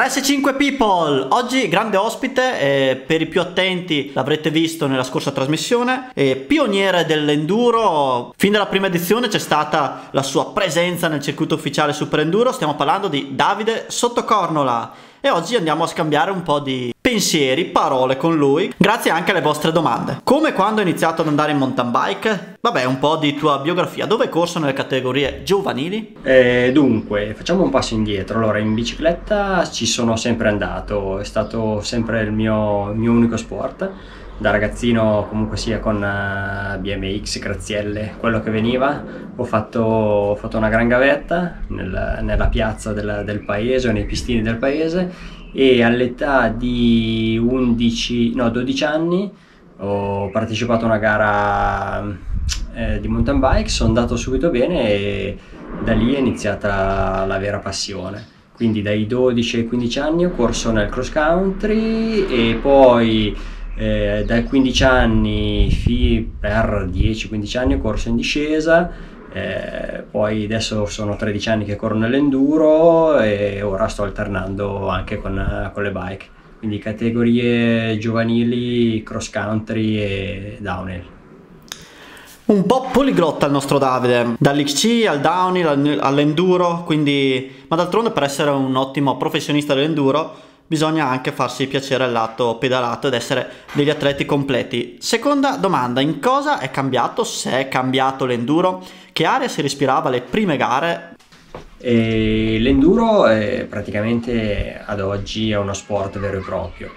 365 people, oggi grande ospite, eh, per i più attenti l'avrete visto nella scorsa trasmissione, eh, pioniere dell'enduro, fin dalla prima edizione c'è stata la sua presenza nel circuito ufficiale Super Enduro, stiamo parlando di Davide Sottocornola. E oggi andiamo a scambiare un po' di pensieri, parole con lui, grazie anche alle vostre domande. Come quando hai iniziato ad andare in mountain bike? Vabbè, un po' di tua biografia, dove corso nelle categorie giovanili? Eh, dunque, facciamo un passo indietro. Allora, in bicicletta ci sono sempre andato, è stato sempre il mio, il mio unico sport. Da ragazzino, comunque sia con eh, BMX, grazielle, quello che veniva, ho fatto, ho fatto una gran gavetta nel, nella piazza del, del paese o nei pistini del paese e all'età di 11, no, 12 anni ho partecipato a una gara eh, di mountain bike, sono andato subito bene e da lì è iniziata la vera passione. Quindi dai 12 ai 15 anni ho corso nel cross country e poi eh, dai 15 anni per 10-15 anni ho corso in discesa eh, poi adesso sono 13 anni che corro nell'enduro e ora sto alternando anche con, con le bike, quindi categorie giovanili, cross country e downhill. Un po' poliglotta il nostro Davide, dall'XC al downhill all'enduro, quindi... ma d'altronde per essere un ottimo professionista dell'enduro bisogna anche farsi piacere il lato pedalato ed essere degli atleti completi. Seconda domanda, in cosa è cambiato, se è cambiato l'enduro? Che aria si respirava alle prime gare? E l'enduro è praticamente ad oggi è uno sport vero e proprio.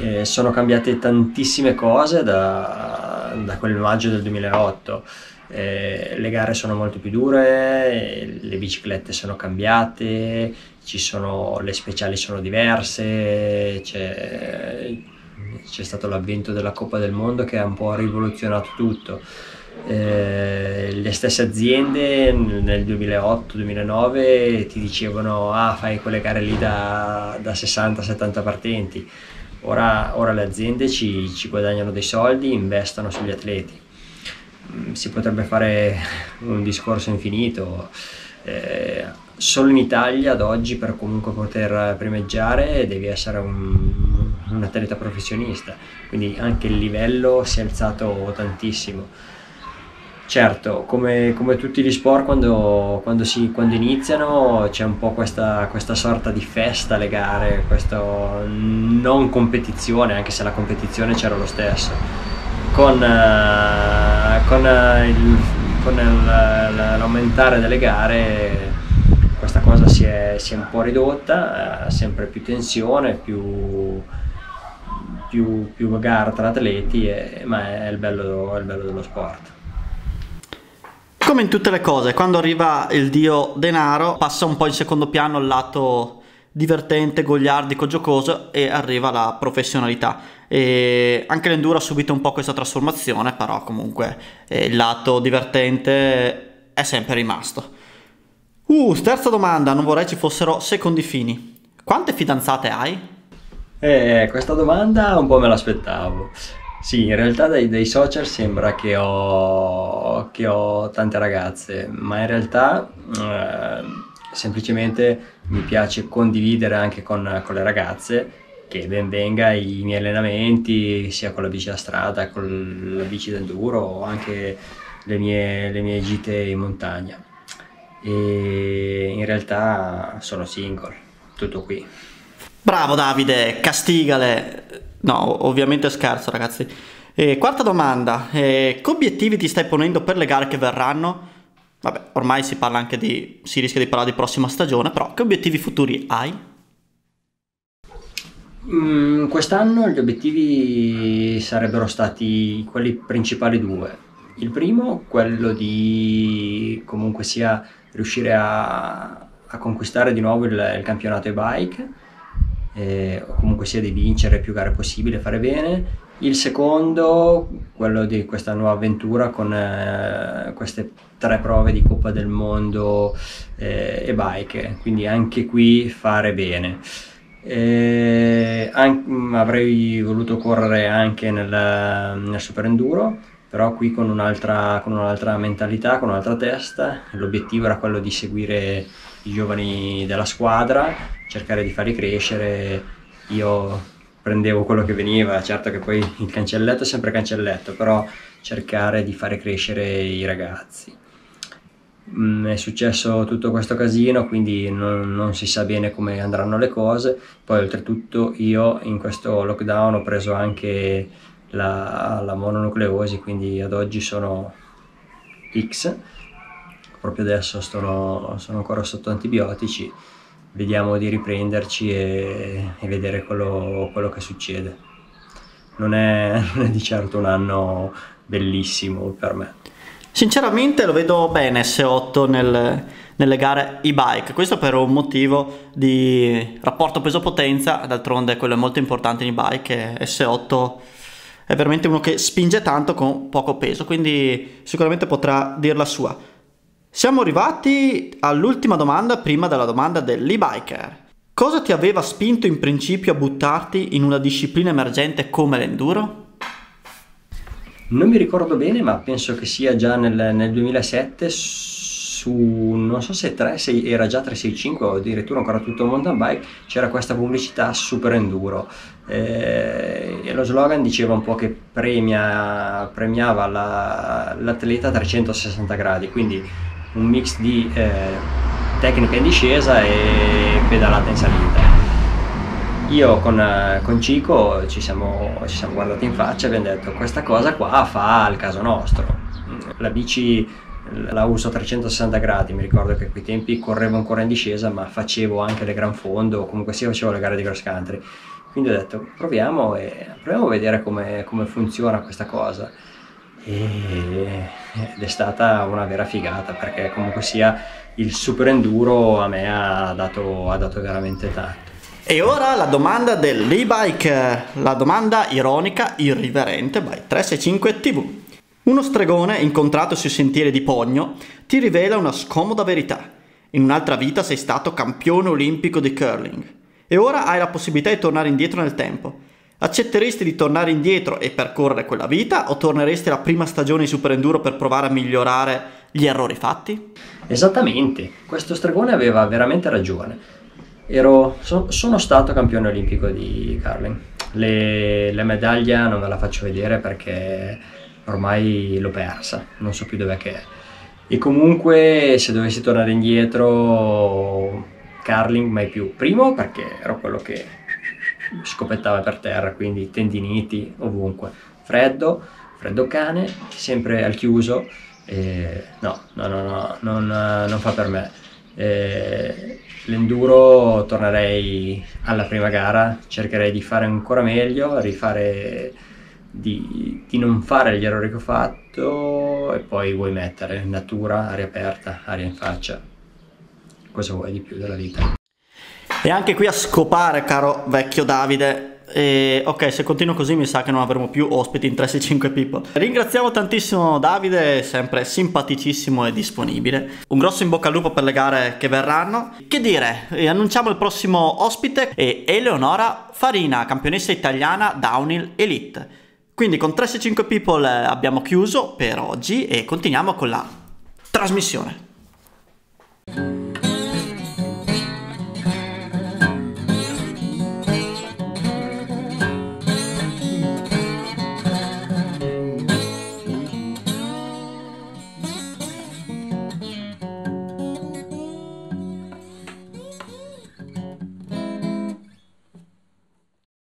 Eh, sono cambiate tantissime cose da, da quel maggio del 2008 eh, le gare sono molto più dure, le biciclette sono cambiate, sono, le speciali sono diverse, c'è, c'è, stato l'avvento della Coppa del Mondo che ha un po' rivoluzionato tutto. Eh, le stesse aziende nel 2008-2009 ti dicevano ah fai quelle gare lì da, da 60-70 partenti ora, ora, le aziende ci, ci guadagnano dei soldi investono sugli atleti Mm, si potrebbe fare un discorso infinito. Eh, solo in Italia ad oggi per comunque poter primeggiare devi essere un, un atleta professionista, quindi anche il livello si è alzato tantissimo. Certo, come, come, tutti gli sport, quando, quando, si, quando iniziano c'è un po' questa, questa, sorta di festa alle gare, questa non competizione, anche se la competizione c'era lo stesso con, uh, con, uh, il, con il, l'aumentare delle gare cosa si è, si è un po' ridotta, uh, sempre più tensione, più, più, più gara tra atleti, e, ma è il, bello, è il bello dello sport. Come in tutte le cose, quando arriva il dio denaro passa un po' in secondo piano il lato divertente, gogliardico, giocoso e arriva la professionalità. E anche l'enduro ha subito un po' questa trasformazione, però comunque eh, il lato divertente è sempre rimasto. Uh, terza domanda, non vorrei ci fossero secondi fini. Quante fidanzate hai? Eh, questa domanda un po' me l'aspettavo. Sì, in realtà dai, dai social sembra che ho, che ho, tante ragazze, ma in realtà eh, semplicemente mi piace condividere anche con, con le ragazze che ben venga i miei allenamenti sia con la bici da strada, con la bici d'enduro o anche le mie, le mie gite in montagna. E in realtà sono single, tutto qui. Bravo Davide, castigale. No, ovviamente scherzo ragazzi. E quarta domanda, eh, che obiettivi ti stai ponendo per le gare che verranno? Vabbè, ormai si parla anche di. si rischia di parlare di prossima stagione, però che obiettivi futuri hai? Mm, quest'anno gli obiettivi sarebbero stati quelli principali due. Il primo, quello di comunque sia riuscire a, a conquistare di nuovo il, il campionato e-bike, eh, o comunque sia di vincere più gare possibile, fare bene. Il secondo, quello di questa nuova avventura con eh, queste tre prove di Coppa del Mondo eh, e bike, quindi anche qui fare bene. An- avrei voluto correre anche nel, nel Super Enduro, però qui con un'altra, con un'altra mentalità, con un'altra testa. L'obiettivo era quello di seguire i giovani della squadra cercare di farli crescere. Io prendevo quello che veniva, certo che poi il cancelletto è sempre cancelletto, però cercare di fare crescere i ragazzi. Mm, è successo tutto questo casino, quindi non, non, si sa bene come andranno le cose. Poi oltretutto io in questo lockdown ho preso anche la, la mononucleosi, quindi ad oggi sono X. Proprio adesso sono, sono ancora sotto antibiotici. Vediamo di riprenderci e, e vedere quello, quello, che succede. Non è, non è di certo un anno bellissimo per me. Sinceramente lo vedo bene S8 nel, nelle gare e-bike, questo per un motivo di rapporto peso-potenza, d'altronde quello è molto importante in e-bike e S8 è veramente uno che spinge tanto con poco peso, quindi sicuramente potrà dir la sua. Siamo arrivati all'ultima domanda prima della domanda dell'e-biker. Cosa ti aveva spinto in principio a buttarti in una disciplina emergente come l'enduro? Non mi ricordo bene, ma penso che sia già nel, nel 2007 su, non so se 3, 6, era già 365 o addirittura ancora tutto mountain bike, c'era questa pubblicità super enduro. Eh, e lo slogan diceva un po' che premia, premiava la, l'atleta a 360 gradi, quindi un mix di eh, tecnica in discesa e pedalata in salita io con, eh, con Cico ci siamo, ci siamo, guardati in faccia e abbiamo detto questa cosa qua fa al caso nostro. La bici la uso a 360 gradi, mi ricordo che a quei tempi correvo ancora in discesa ma facevo anche le gran fondo, comunque sia facevo le gare di cross country. Quindi ho detto proviamo, e, proviamo a vedere come, come funziona questa cosa. E, ed è stata una vera figata perché comunque sia il super enduro a me ha dato, ha dato veramente tanto. E ora la domanda dell'e-bike, la domanda ironica, irriverente by 365 TV. Uno stregone incontrato sui sentieri di Pogno ti rivela una scomoda verità. In un'altra vita sei stato campione olimpico di curling e ora hai la possibilità di tornare indietro nel tempo. Accetteresti di tornare indietro e percorrere quella vita o torneresti alla prima stagione di Super Enduro per provare a migliorare gli errori fatti? Esattamente, questo stregone aveva veramente ragione Ero, so, sono stato campione olimpico di curling. Le, la medaglia non ve la faccio vedere perché ormai l'ho persa, non so più dove è. E comunque se dovessi tornare indietro, curling mai più. Primo perché ero quello che scopettava per terra, quindi tendiniti ovunque. Freddo, freddo cane, sempre al chiuso. E no, no, no, no, non, non fa per me. E L'enduro tornerei alla prima gara, cercherei di fare ancora meglio, rifare di, di, non fare gli errori che ho fatto e poi vuoi mettere natura, aria aperta, aria in faccia. Cosa vuoi di più della vita? E anche qui a scopare, caro vecchio Davide, e, ok, se continuo così mi sa che non avremo più ospiti in 365 People. Ringraziamo tantissimo Davide, sempre simpaticissimo e disponibile. Un grosso in bocca al lupo per le gare che verranno. Che dire, annunciamo il prossimo ospite, è Eleonora Farina, campionessa italiana Downhill Elite. Quindi con 365 People eh, abbiamo chiuso per oggi e continuiamo con la trasmissione.